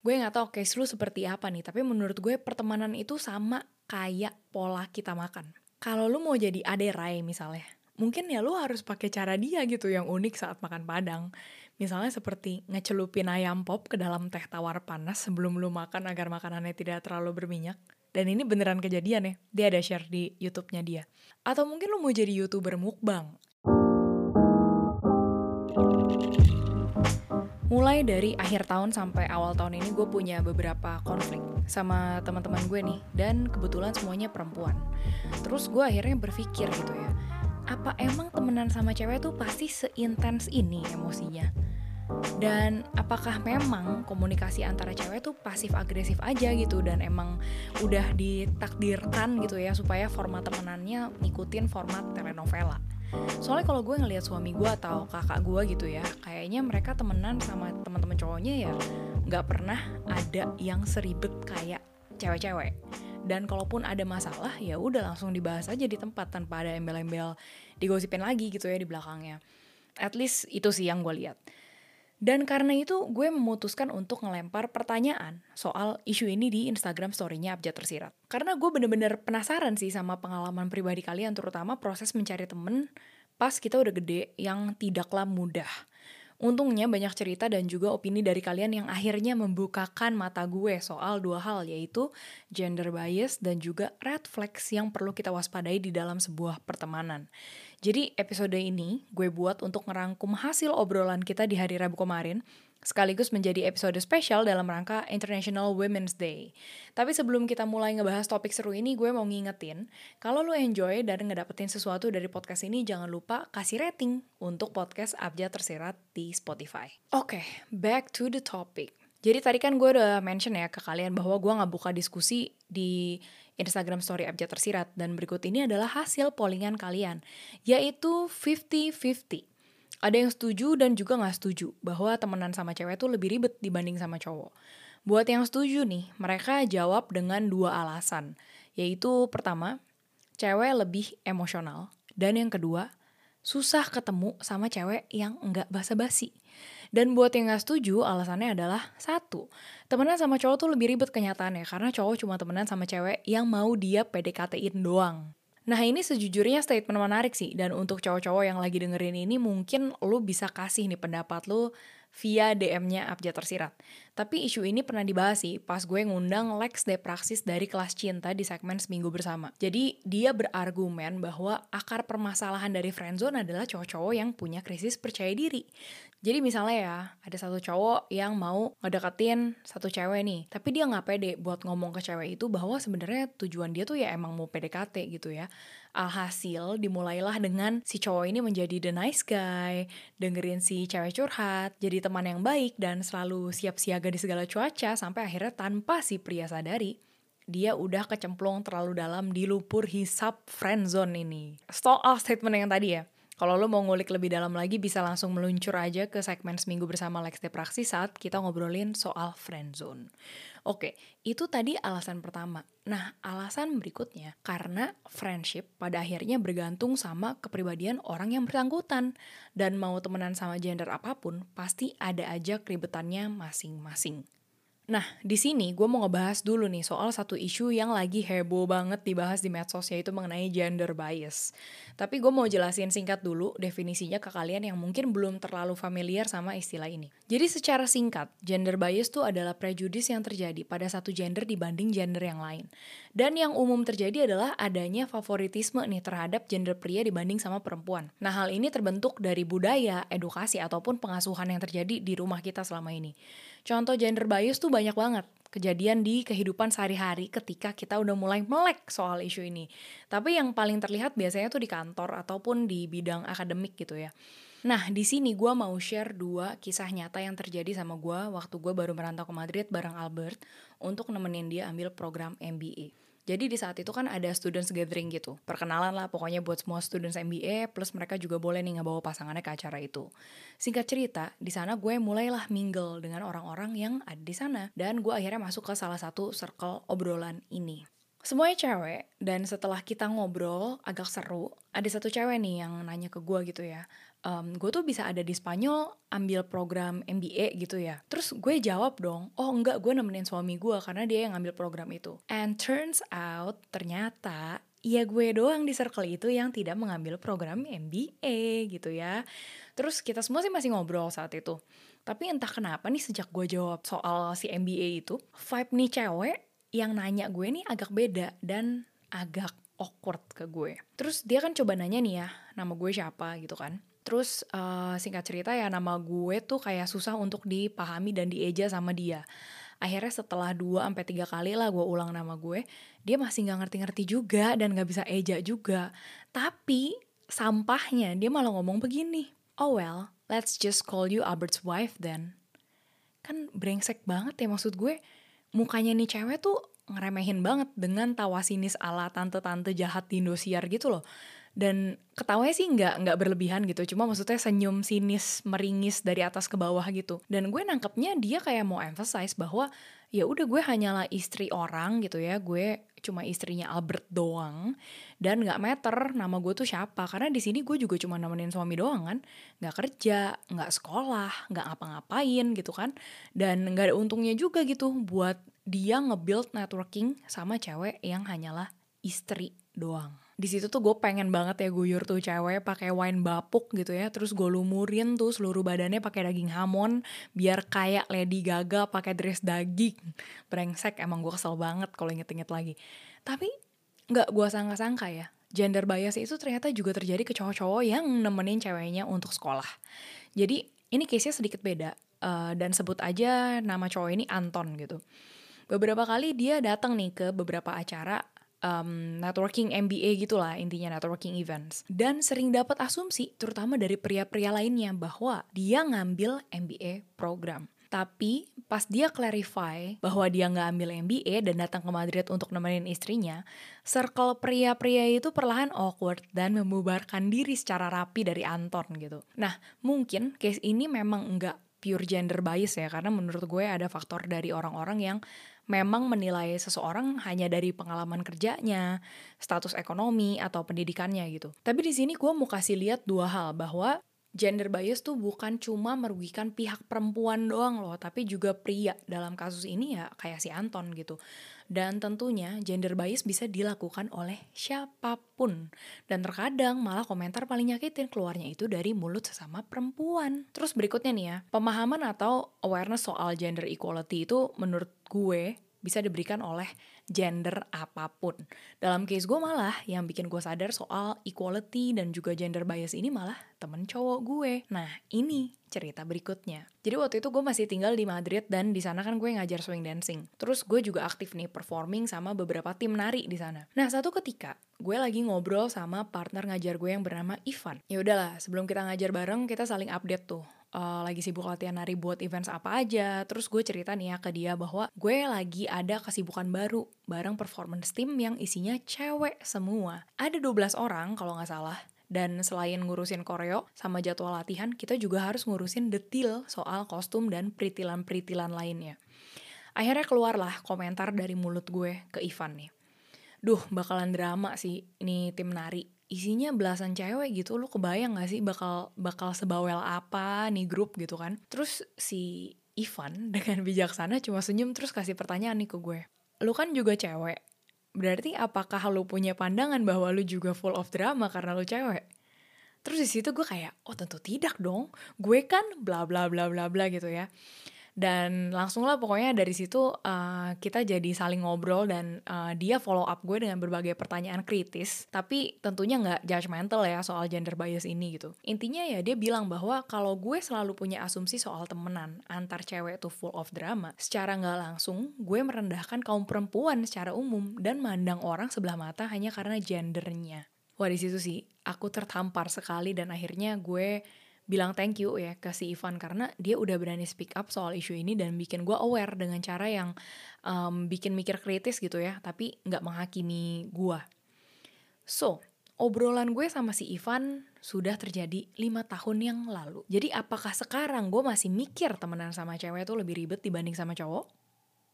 Gue nggak tahu case lu seperti apa nih, tapi menurut gue pertemanan itu sama kayak pola kita makan. Kalau lu mau jadi ade Rai misalnya, mungkin ya lu harus pakai cara dia gitu yang unik saat makan padang. Misalnya seperti ngecelupin ayam pop ke dalam teh tawar panas sebelum lu makan agar makanannya tidak terlalu berminyak. Dan ini beneran kejadian ya, dia ada share di YouTube-nya dia. Atau mungkin lu mau jadi YouTuber mukbang, mulai dari akhir tahun sampai awal tahun ini gue punya beberapa konflik sama teman-teman gue nih dan kebetulan semuanya perempuan. Terus gue akhirnya berpikir gitu ya apa emang temenan sama cewek tuh pasti seintens ini emosinya? Dan apakah memang komunikasi antara cewek tuh pasif agresif aja gitu dan emang udah ditakdirkan gitu ya supaya format temenannya ngikutin format telenovela soalnya kalau gue ngelihat suami gue atau kakak gue gitu ya kayaknya mereka temenan sama teman-teman cowoknya ya nggak pernah ada yang seribet kayak cewek-cewek. Dan kalaupun ada masalah ya udah langsung dibahas aja di tempat tanpa ada embel-embel digosipin lagi gitu ya di belakangnya. At least itu sih yang gue lihat dan karena itu gue memutuskan untuk ngelempar pertanyaan soal isu ini di Instagram story-nya Abjad Tersirat. Karena gue bener-bener penasaran sih sama pengalaman pribadi kalian, terutama proses mencari temen pas kita udah gede yang tidaklah mudah. Untungnya banyak cerita dan juga opini dari kalian yang akhirnya membukakan mata gue soal dua hal yaitu gender bias dan juga red flags yang perlu kita waspadai di dalam sebuah pertemanan. Jadi episode ini gue buat untuk ngerangkum hasil obrolan kita di hari Rabu kemarin sekaligus menjadi episode spesial dalam rangka International Women's Day. Tapi sebelum kita mulai ngebahas topik seru ini, gue mau ngingetin, kalau lo enjoy dan ngedapetin sesuatu dari podcast ini, jangan lupa kasih rating untuk podcast Abjad Tersirat di Spotify. Oke, okay, back to the topic. Jadi tadi kan gue udah mention ya ke kalian bahwa gue nggak buka diskusi di Instagram Story Abjad Tersirat. Dan berikut ini adalah hasil pollingan kalian, yaitu 50-50 ada yang setuju dan juga nggak setuju bahwa temenan sama cewek tuh lebih ribet dibanding sama cowok. Buat yang setuju nih, mereka jawab dengan dua alasan, yaitu pertama, cewek lebih emosional, dan yang kedua, susah ketemu sama cewek yang enggak basa-basi. Dan buat yang gak setuju, alasannya adalah satu, temenan sama cowok tuh lebih ribet kenyataannya karena cowok cuma temenan sama cewek yang mau dia PDKT-in doang. Nah ini sejujurnya statement menarik sih dan untuk cowok-cowok yang lagi dengerin ini mungkin lu bisa kasih nih pendapat lu via DM-nya Abjad Tersirat. Tapi isu ini pernah dibahas sih pas gue ngundang Lex de Praxis dari kelas cinta di segmen Seminggu Bersama. Jadi dia berargumen bahwa akar permasalahan dari friendzone adalah cowok-cowok yang punya krisis percaya diri. Jadi misalnya ya, ada satu cowok yang mau ngedeketin satu cewek nih, tapi dia nggak pede buat ngomong ke cewek itu bahwa sebenarnya tujuan dia tuh ya emang mau PDKT gitu ya. Alhasil dimulailah dengan si cowok ini menjadi the nice guy, dengerin si cewek curhat, jadi teman yang baik dan selalu siap siaga di segala cuaca sampai akhirnya tanpa si pria sadari dia udah kecemplung terlalu dalam di lupur hisap friendzone ini. Off statement yang tadi ya. Kalau lo mau ngulik lebih dalam lagi bisa langsung meluncur aja ke segmen Seminggu bersama Lex de Praxis saat kita ngobrolin soal friendzone. Oke, itu tadi alasan pertama. Nah, alasan berikutnya karena friendship pada akhirnya bergantung sama kepribadian orang yang bersangkutan dan mau temenan sama gender apa pun pasti ada aja keribetannya masing-masing. Nah, di sini gue mau ngebahas dulu nih soal satu isu yang lagi heboh banget dibahas di medsos yaitu mengenai gender bias. Tapi gue mau jelasin singkat dulu definisinya ke kalian yang mungkin belum terlalu familiar sama istilah ini. Jadi secara singkat, gender bias tuh adalah prejudis yang terjadi pada satu gender dibanding gender yang lain. Dan yang umum terjadi adalah adanya favoritisme nih terhadap gender pria dibanding sama perempuan. Nah, hal ini terbentuk dari budaya, edukasi, ataupun pengasuhan yang terjadi di rumah kita selama ini. Contoh gender bias tuh banyak banget kejadian di kehidupan sehari-hari ketika kita udah mulai melek soal isu ini. Tapi yang paling terlihat biasanya tuh di kantor ataupun di bidang akademik gitu ya. Nah, di sini gue mau share dua kisah nyata yang terjadi sama gue waktu gue baru merantau ke Madrid bareng Albert untuk nemenin dia ambil program MBA. Jadi di saat itu kan ada students gathering gitu. Perkenalan lah pokoknya buat semua students MBA plus mereka juga boleh nih ngebawa pasangannya ke acara itu. Singkat cerita, di sana gue mulailah mingle dengan orang-orang yang ada di sana dan gue akhirnya masuk ke salah satu circle obrolan ini. semuanya cewek dan setelah kita ngobrol agak seru ada satu cewek nih yang nanya ke gue gitu ya um, gue tuh bisa ada di Spanyol ambil program MBA gitu ya terus gue jawab dong oh enggak gue nemenin suami gue karena dia yang ngambil program itu and turns out ternyata ya gue doang di circle itu yang tidak mengambil program MBA gitu ya terus kita semua sih masih ngobrol saat itu tapi entah kenapa nih sejak gue jawab soal si MBA itu vibe nih cewek yang nanya gue nih agak beda dan agak awkward ke gue. Terus dia kan coba nanya nih ya, nama gue siapa gitu kan. Terus uh, singkat cerita ya nama gue tuh kayak susah untuk dipahami dan dieja sama dia. Akhirnya setelah 2 sampai tiga kali lah gue ulang nama gue, dia masih nggak ngerti-ngerti juga dan nggak bisa eja juga. Tapi sampahnya dia malah ngomong begini, "Oh well, let's just call you Albert's wife then." Kan brengsek banget ya maksud gue mukanya nih cewek tuh ngeremehin banget dengan tawa sinis ala tante-tante jahat di Indosiar gitu loh. Dan ketawanya sih nggak nggak berlebihan gitu, cuma maksudnya senyum sinis meringis dari atas ke bawah gitu. Dan gue nangkepnya dia kayak mau emphasize bahwa ya udah gue hanyalah istri orang gitu ya, gue cuma istrinya Albert doang. Dan nggak meter nama gue tuh siapa. Karena di sini gue juga cuma nemenin suami doang kan. Nggak kerja nggak sekolah nggak ngapa-ngapain gitu kan. Dan nggak ada untungnya juga gitu buat dia nge-build networking sama cewek yang hanyalah istri doang. Di situ tuh gue pengen banget ya guyur tuh cewek pakai wine bapuk gitu ya, terus gue lumurin tuh seluruh badannya pakai daging hamon biar kayak Lady Gaga pakai dress daging. Brengsek emang gue kesel banget kalau inget-inget lagi. Tapi nggak gue sangka-sangka ya, gender bias itu ternyata juga terjadi ke cowok-cowok yang nemenin ceweknya untuk sekolah. Jadi ini case-nya sedikit beda uh, dan sebut aja nama cowok ini Anton gitu beberapa kali dia datang nih ke beberapa acara um, networking MBA gitulah intinya networking events dan sering dapat asumsi terutama dari pria-pria lainnya bahwa dia ngambil MBA program tapi pas dia clarify bahwa dia nggak ambil MBA dan datang ke Madrid untuk nemenin istrinya, circle pria-pria itu perlahan awkward dan membubarkan diri secara rapi dari Anton gitu. Nah, mungkin case ini memang nggak pure gender bias ya, karena menurut gue ada faktor dari orang-orang yang memang menilai seseorang hanya dari pengalaman kerjanya, status ekonomi atau pendidikannya gitu. Tapi di sini gue mau kasih lihat dua hal bahwa gender bias tuh bukan cuma merugikan pihak perempuan doang loh, tapi juga pria. Dalam kasus ini ya kayak si Anton gitu. Dan tentunya gender bias bisa dilakukan oleh siapa pun. Dan terkadang malah komentar paling nyakitin keluarnya itu dari mulut sesama perempuan. Terus berikutnya nih ya, pemahaman atau awareness soal gender equality itu menurut gue bisa diberikan oleh gender apa pun. Dalam case gue malah yang bikin gue sadar soal equality dan juga gender bias ini malah temen cowok gue. Nah ini cerita berikutnya. Jadi waktu itu gue masih tinggal di Madrid dan di sana kan gue ngajar swing dancing. Terus gue juga aktif nih performing sama beberapa tim nari di sana. Nah satu ketika gue lagi ngobrol sama partner ngajar gue yang bernama Ivan. Ya udahlah sebelum kita ngajar bareng kita saling update tuh uh, lagi sibuk latihan nari buat events apa aja. Terus gue cerita nih ya ke dia bahwa gue lagi ada kesibukan baru bareng performance team yang isinya cewek semua. Ada 12 orang kalau nggak salah. Dan selain ngurusin koreo sama jadwal latihan, kita juga harus ngurusin detail soal kostum dan peritilan-peritilan lainnya. Akhirnya keluarlah komentar dari mulut gue ke Ivan nih. Duh, bakalan drama sih ini tim nari isinya belasan cewek gitu lu kebayang gak sih bakal bakal sebawel apa nih grup gitu kan? Terus si Ivan dengan bijaksana cuma senyum terus kasih pertanyaan nih ke gue. Lu kan juga cewek berarti apakah lu punya pandangan bahwa lu juga full of drama karena lu cewek? Terus di situ gue kayak oh tentu tidak dong. Gue kan bla bla bla bla bla gitu ya dan langsung lah pokoknya dari situ uh, kita jadi saling ngobrol dan uh, dia follow up gue dengan berbagai pertanyaan kritis. Tapi tentunya nggak judgmental ya soal gender bias ini gitu. Intinya ya dia bilang bahwa kalau gue selalu punya asumsi soal temenan antar cewek tuh full of drama secara nggak langsung gue merendahkan kaum perempuan secara umum dan mandang orang sebelah mata hanya karena gendernya. Wah di situ sih aku tertampar sekali dan akhirnya gue bilang thank you ya ke si Ivan karena dia udah berani speak up soal isu ini dan bikin gue aware dengan cara yang um, bikin mikir kritis gitu ya tapi nggak menghakimi gue so obrolan gue sama si Ivan sudah terjadi lima tahun yang lalu jadi apakah sekarang gue masih mikir temenan sama cewek tuh lebih ribet dibanding sama cowok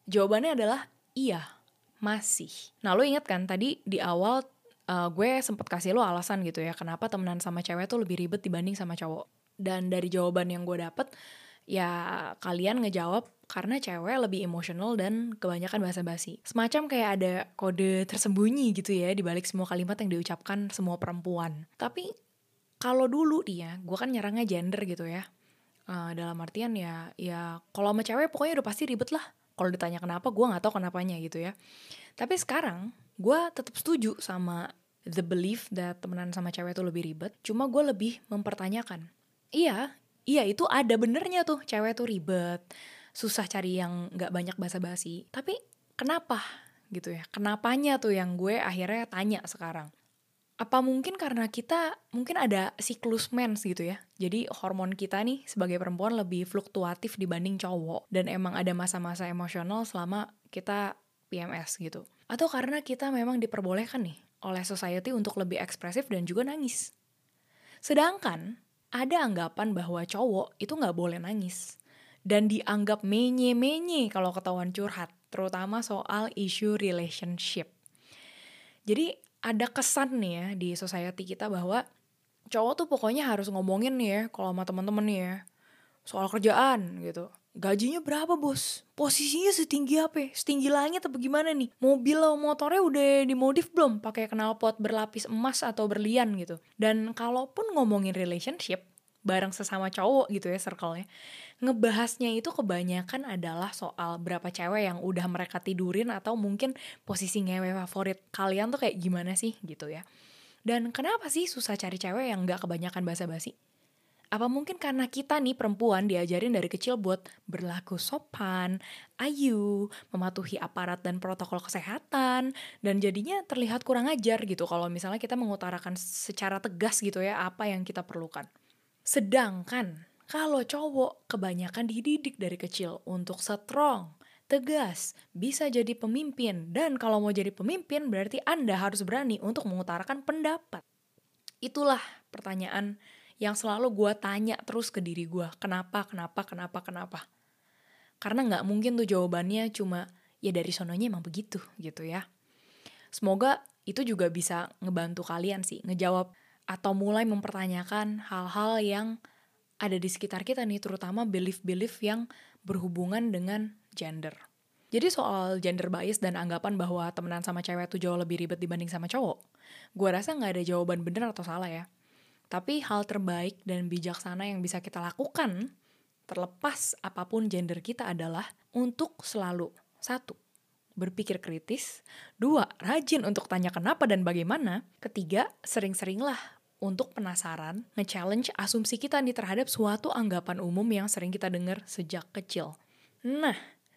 jawabannya adalah iya Masih. Nah lo inget kan tadi di awal uh, gue sempet kasih lo alasan gitu ya kenapa temenan sama cewek tuh lebih ribet dibanding sama cowok. Dan dari jawaban yang gue dapet, ya kalian ngejawab karena cewek lebih emosional dan kebanyakan bahasa basi. Semacam kayak ada kode tersembunyi gitu ya di balik semua kalimat yang diucapkan semua perempuan. Tapi kalau dulu dia, gue kan nyerangnya gender gitu ya. Uh, dalam artian ya, ya kalau sama cewek pokoknya udah pasti ribet lah kalau ditanya kenapa gue nggak tahu kenapanya gitu ya tapi sekarang gue tetap setuju sama the belief that temenan sama cewek itu lebih ribet cuma gue lebih mempertanyakan iya iya itu ada benernya tuh cewek tuh ribet susah cari yang nggak banyak basa-basi. Tapi kenapa gitu ya? Kenapanya tuh yang gue akhirnya tanya sekarang? Apa mungkin karena kita mungkin ada siklus mens gitu ya? Jadi hormon kita nih sebagai perempuan lebih fluktuatif dibanding cowok. Dan emang ada masa-masa emosional selama kita PMS gitu. Atau karena kita memang diperbolehkan nih oleh society untuk lebih ekspresif dan juga nangis. Sedangkan ada anggapan bahwa cowok itu nggak boleh nangis. Dan dianggap menye-menye kalau ketahuan curhat terutama soal isu relationship. Jadi ada kesan nih ya di society kita bahwa cowok tuh pokoknya harus ngomongin nih ya kalau sama temen-temen nih ya soal kerjaan gitu gajinya berapa bos? Posisinya setinggi apa setinggi langit apa gimana nih? Mobil atau motornya udah dimodif belum? Pakai knalpot berlapis emas atau berlian gitu. Dan kalaupun ngomongin relationship bareng sesama cowok gitu ya circle-nya ngebahasnya itu kebanyakan adalah soal berapa cewek yang udah mereka tidurin atau mungkin posisi ngewe favorit kalian tuh kayak gimana sih gitu ya. Dan kenapa sih susah cari cewek yang gak kebanyakan basa-basi? Apa mungkin karena kita nih perempuan diajarin dari kecil buat berlaku sopan, ayu, mematuhi aparat dan protokol kesehatan, dan jadinya terlihat kurang ajar gitu kalau misalnya kita mengutarakan secara tegas gitu ya apa yang kita perlukan. Sedangkan kalau cowok kebanyakan dididik dari kecil untuk strong, tegas, bisa jadi pemimpin, dan kalau mau jadi pemimpin berarti Anda harus berani untuk mengutarakan pendapat. Itulah pertanyaan yang selalu gue tanya terus ke diri gue. Kenapa, kenapa, kenapa, kenapa. Karena nggak mungkin tuh jawabannya cuma, ya dari sononya emang begitu gitu ya. Semoga itu juga bisa ngebantu kalian sih, ngejawab atau mulai mempertanyakan hal-hal yang ada di sekitar kita nih, terutama belief-belief yang berhubungan dengan gender. Jadi soal gender bias dan anggapan bahwa temenan sama cewek tuh jauh lebih ribet dibanding sama cowok, gue rasa nggak ada jawaban bener atau salah ya. Tapi hal terbaik dan bijaksana yang bisa kita lakukan, terlepas apa pun gender kita adalah untuk selalu, satu, berpikir kritis, dua, rajin untuk tanya kenapa dan bagaimana, ketiga, sering-seringlah untuk penasaran, nge-challenge asumsi kita nih terhadap suatu anggapan umum yang sering kita dengar sejak kecil. Nah,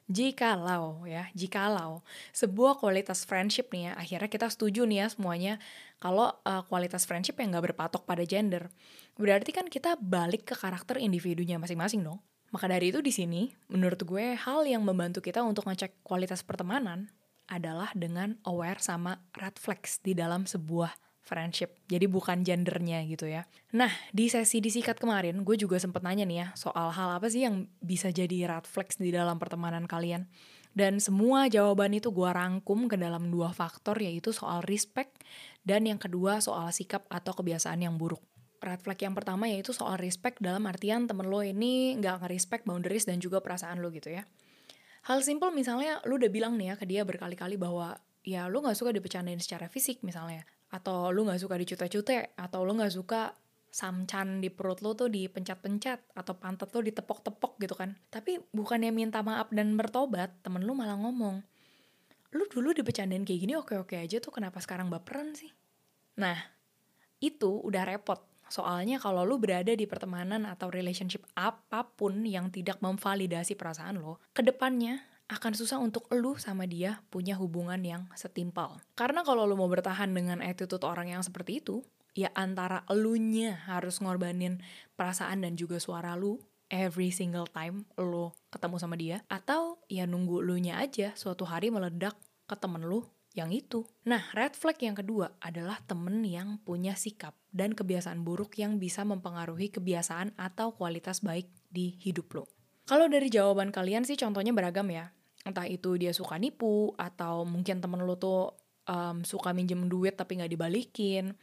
jikalau ya, jikalau sebuah kualitas friendship nih ya, akhirnya kita setuju nih ya semuanya kalau uh, kualitas friendship yang gak berpatok pada gender, berarti kan kita balik ke karakter individunya masing-masing dong. Maka dari itu di sini, menurut gue hal yang membantu kita untuk ngecek kualitas pertemanan adalah dengan aware sama red flags di dalam sebuah friendship. Jadi bukan gendernya gitu ya. Nah, di sesi disikat kemarin, gue juga sempet nanya nih ya, soal hal apa sih yang bisa jadi red flags di dalam pertemanan kalian. Dan semua jawaban itu gue rangkum ke dalam dua faktor, yaitu soal respect, dan yang kedua soal sikap atau kebiasaan yang buruk. Red flag yang pertama yaitu soal respect dalam artian temen lo ini gak nge-respect boundaries dan juga perasaan lo gitu ya. Hal simple misalnya lo udah bilang nih ya ke dia berkali-kali bahwa ya lo gak suka dipecandain secara fisik misalnya atau lu nggak suka dicute-cute atau lu nggak suka samcan di perut lu tuh dipencet-pencet atau pantat lu ditepok-tepok gitu kan. Tapi bukannya minta maaf dan bertobat temen lu malah ngomong lu dulu dipecandain kayak gini oke-oke aja tuh kenapa sekarang baperan sih? Nah itu udah repot. Soalnya kalau lu berada di pertemanan atau relationship apa pun yang tidak memvalidasi perasaan lo ke depannya akan susah untuk lu sama dia punya hubungan yang setimpal. Karena kalau lu mau bertahan dengan attitude orang yang seperti itu, ya antara elunya harus ngorbanin perasaan dan juga suara lu every single time lu ketemu sama dia, atau ya nunggu elunya aja suatu hari meledak ke temen lu yang itu. Nah, red flag yang kedua adalah temen yang punya sikap dan kebiasaan buruk yang bisa mempengaruhi kebiasaan atau kualitas baik di hidup lo. Kalau dari jawaban kalian sih contohnya beragam ya Entah itu dia suka nipu, atau mungkin temen lu tuh um, suka minjem duit tapi nggak dibalikin,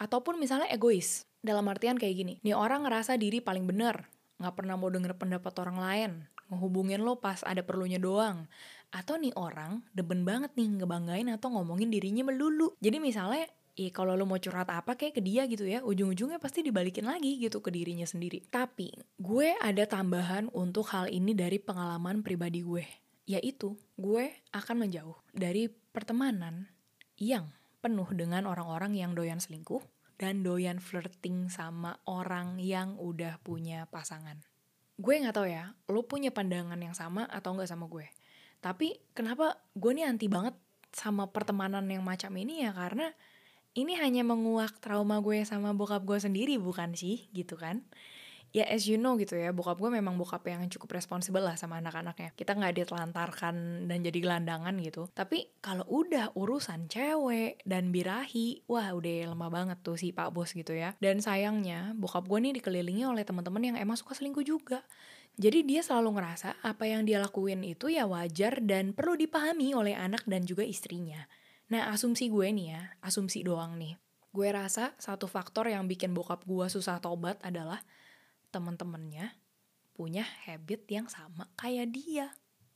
ataupun misalnya egois. Dalam artian kayak gini, nih orang ngerasa diri paling bener, nggak pernah mau denger pendapat orang lain, ngehubungin lo pas ada perlunya doang. Atau nih orang deben banget nih ngebanggain atau ngomongin dirinya melulu. Jadi misalnya Iya kalau lo mau curhat apa kayak ke dia gitu ya, ujung-ujungnya pasti dibalikin lagi gitu ke dirinya sendiri. Tapi gue ada tambahan untuk hal ini dari pengalaman pribadi gue, yaitu gue akan menjauh dari pertemanan yang penuh dengan orang-orang yang doyan selingkuh dan doyan flirting sama orang yang udah punya pasangan. Gue nggak tahu ya, lo punya pandangan yang sama atau nggak sama gue. Tapi kenapa gue nih anti banget sama pertemanan yang macam ini ya karena ini hanya menguak trauma gue sama bokap gue sendiri bukan sih gitu kan ya as you know gitu ya bokap gue memang bokap yang cukup responsibel lah sama anak-anaknya kita nggak ditelantarkan dan jadi gelandangan gitu tapi kalau udah urusan cewek dan birahi wah udah lemah banget tuh si pak bos gitu ya dan sayangnya bokap gue nih dikelilingi oleh teman-teman yang emang suka selingkuh juga jadi dia selalu ngerasa apa yang dia lakuin itu ya wajar dan perlu dipahami oleh anak dan juga istrinya. Nah, asumsi gue nih ya, asumsi doang nih. Gue rasa satu faktor yang bikin bokap gue susah tobat adalah temen-temennya punya habit yang sama kayak dia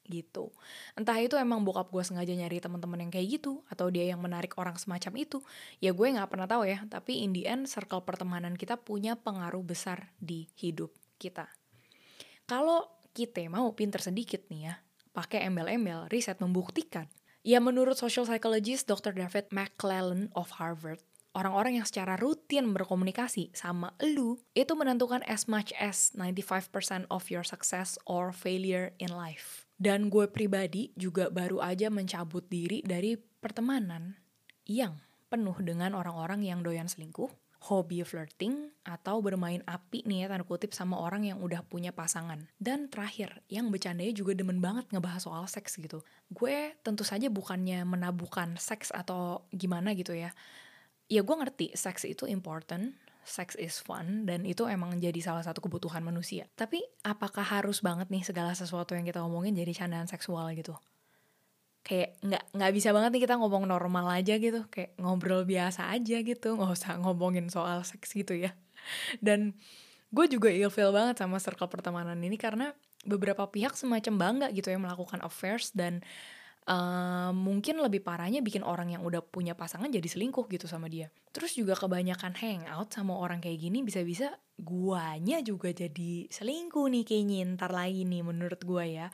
gitu. Entah itu emang bokap gue sengaja nyari teman-teman yang kayak gitu atau dia yang menarik orang semacam itu. Ya gue nggak pernah tahu ya, tapi in the end circle pertemanan kita punya pengaruh besar di hidup kita. Kalau kita mau pinter sedikit nih ya, pakai embel-embel, riset membuktikan Ya menurut social psychologist Dr. David McClellan of Harvard, orang-orang yang secara rutin berkomunikasi sama lu itu menentukan as much as 95% of your success or failure in life. Dan gue pribadi juga baru aja mencabut diri dari pertemanan yang penuh dengan orang-orang yang doyan selingkuh, hobi flirting, atau bermain api nih ya tanda kutip sama orang yang udah punya pasangan. Dan terakhir, yang bercandanya juga demen banget ngebahas soal seks gitu. Gue tentu saja bukannya menabuhkan seks atau gimana gitu ya. Ya gue ngerti seks itu important, sex is fun dan itu emang jadi salah satu kebutuhan manusia. Tapi apakah harus banget nih segala sesuatu yang kita omongin jadi candaan seksual gitu? kayak nggak nggak bisa banget nih kita ngomong normal aja gitu kayak ngobrol biasa aja gitu nggak usah ngomongin soal seks gitu ya dan gue juga ilfeel banget sama circle pertemanan ini karena beberapa pihak semacam bangga gitu ya melakukan affairs dan uh, mungkin lebih parahnya bikin orang yang udah punya pasangan jadi selingkuh gitu sama dia. Terus juga kebanyakan hangout sama orang kayak gini bisa-bisa guanya juga jadi selingkuh nih kayaknya ntar lagi nih menurut gue ya.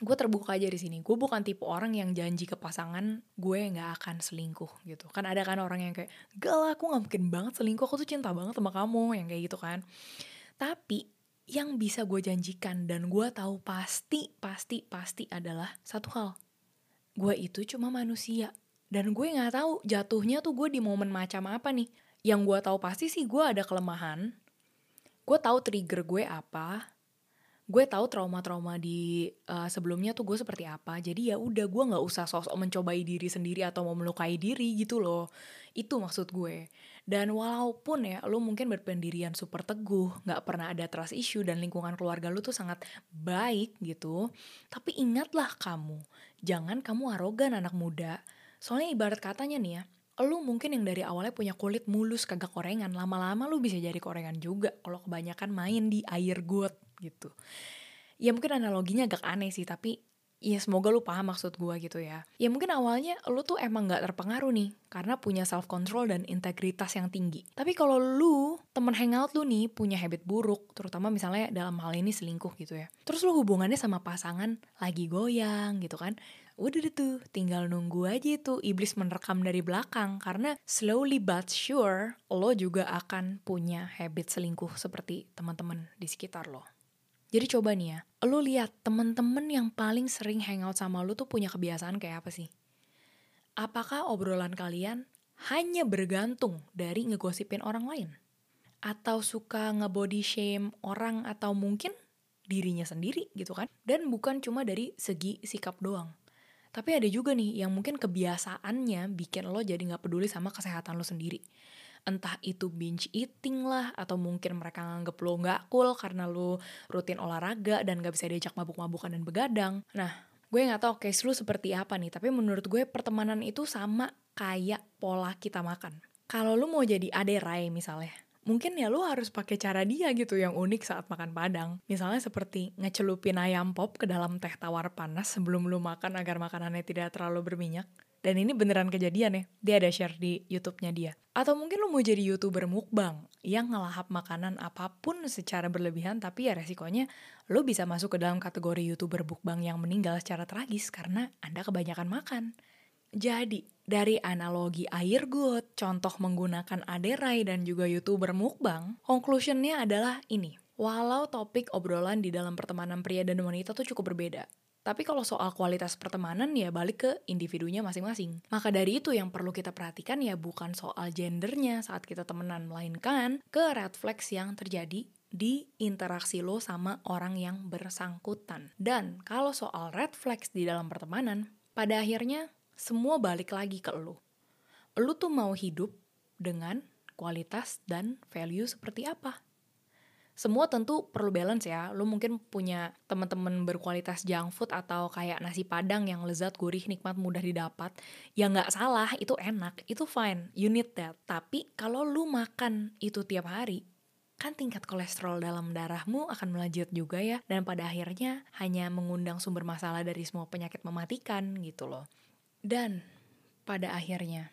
Gue terbuka aja di sini gue bukan tipe orang yang janji ke pasangan gue nggak akan selingkuh gitu. Kan ada kan orang yang kayak gak lah aku nggak mungkin banget selingkuh aku tuh cinta banget sama kamu yang kayak gitu kan. Tapi yang bisa gue janjikan dan gue tahu pasti pasti pasti adalah satu hal gue itu cuma manusia. Dan gue nggak tahu jatuhnya tuh gue di momen macam apa nih. Yang gue tahu pasti sih gue ada kelemahan. Gue tahu trigger gue apa gue tahu trauma-trauma di uh, sebelumnya tuh gue seperti apa. Jadi ya udah gue nggak usah sosok mencobai diri sendiri atau mau melukai diri gitu loh. Itu maksud gue. Dan walaupun ya lo mungkin berpendirian super teguh nggak pernah ada trust issue dan lingkungan keluarga lo tuh sangat baik gitu tapi ingatlah kamu jangan kamu arogan anak muda. Soalnya ibarat katanya nih ya lu mungkin yang dari awalnya punya kulit mulus kagak korengan lama-lama lu bisa jadi korengan juga. Kalau kebanyakan main di air got gitu ya mungkin analoginya agak aneh sih tapi ya semoga lu paham maksud gue gitu ya. Ya mungkin awalnya lu tuh emang gak terpengaruh nih, karena punya self control dan integritas yang tinggi. Tapi kalau lu, temen hangout lu nih, punya habit buruk, terutama misalnya dalam hal ini selingkuh gitu ya. Terus lu hubungannya sama pasangan lagi goyang gitu kan, udah deh tuh tinggal nunggu aja tuh iblis menerkam dari belakang karena slowly but sure lo juga akan punya habit selingkuh seperti teman-teman di sekitar lo. Jadi coba nih ya, lo lihat temen-temen yang paling sering hangout sama lo tuh punya kebiasaan kayak apa sih? Apakah obrolan kalian hanya bergantung dari ngegosipin orang lain? Atau suka ngebody shame orang atau mungkin dirinya sendiri gitu kan? Dan bukan cuma dari segi sikap doang. Tapi ada juga nih yang mungkin kebiasaannya bikin lo jadi gak peduli sama kesehatan lo sendiri. Entah itu binge eating lah, atau mungkin mereka nganggep lo gak cool karena lo rutin olahraga dan gak bisa diajak mabuk-mabukan dan begadang. Nah, Gue nggak tahu case lu seperti apa nih, tapi menurut gue pertemanan itu sama kayak pola kita makan. Kalau lu mau jadi aderai misalnya, mungkin ya lu harus pakai cara dia gitu yang unik saat makan padang. Misalnya seperti ngecelupin ayam pop ke dalam teh tawar panas sebelum lu makan agar makanannya tidak terlalu berminyak. Dan ini beneran kejadian ya, dia ada share di YouTube-nya dia. Atau mungkin lu mau jadi YouTuber mukbang yang ngelahap makanan apa pun secara berlebihan tapi ya resikonya lu bisa masuk ke dalam kategori YouTuber mukbang yang meninggal secara tragis karena Anda kebanyakan makan. Jadi, dari analogi air got, contoh menggunakan aderai dan juga YouTuber mukbang, conclusionnya adalah ini. Walau topik obrolan di dalam pertemanan pria dan wanita tuh cukup berbeda, tapi kalau soal kualitas pertemanan ya balik ke individunya masing-masing. Maka dari itu yang perlu kita perhatikan ya bukan soal gendernya saat kita temenan, melainkan ke red flags yang terjadi di interaksi lo sama orang yang bersangkutan. Dan kalau soal red flags di dalam pertemanan, pada akhirnya semua balik lagi ke lo. Lo tuh mau hidup dengan kualitas dan value seperti apa? Semua tentu perlu balance ya. Lu mungkin punya teman-teman berkualitas junk food atau kayak nasi padang yang lezat, gurih, nikmat, mudah didapat. Ya nggak salah, itu enak, itu fine, you need that. Tapi kalau lu makan itu tiap hari, kan tingkat kolesterol dalam darahmu akan melejit juga ya. Dan pada akhirnya hanya mengundang sumber masalah dari semua penyakit mematikan gitu loh. Dan pada akhirnya,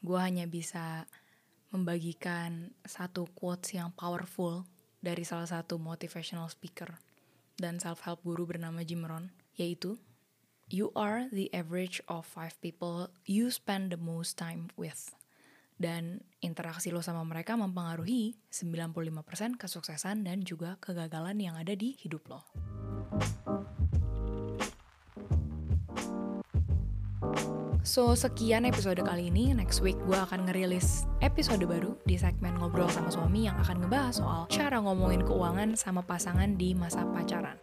gue hanya bisa membagikan satu quotes yang powerful dari salah satu motivational speaker dan self-help guru bernama Jim Rohn, yaitu You are the average of five people you spend the most time with. Dan interaksi lo sama mereka mempengaruhi 95% kesuksesan dan juga kegagalan yang ada di hidup lo. So, sekian episode kali ini. Next week gue akan ngerilis episode baru di segmen Ngobrol sama Suami yang akan ngebahas soal cara ngomongin keuangan sama pasangan di masa pacaran.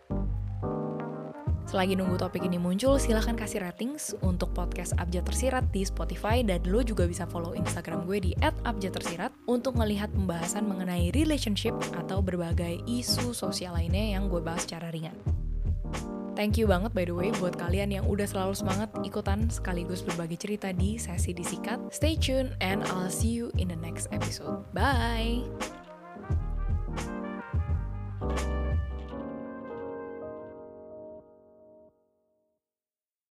Selagi nunggu topik ini muncul, silahkan kasih ratings untuk podcast Abjad Tersirat di Spotify dan lo juga bisa follow Instagram gue di @abjadtersirat untuk melihat pembahasan mengenai relationship atau berbagai isu sosial lainnya yang gue bahas secara ringan. Thank you banget by the way buat kalian yang udah selalu semangat ikutan sekaligus berbagi cerita di sesi disikat. Stay tuned and I'll see you in the next episode. Bye!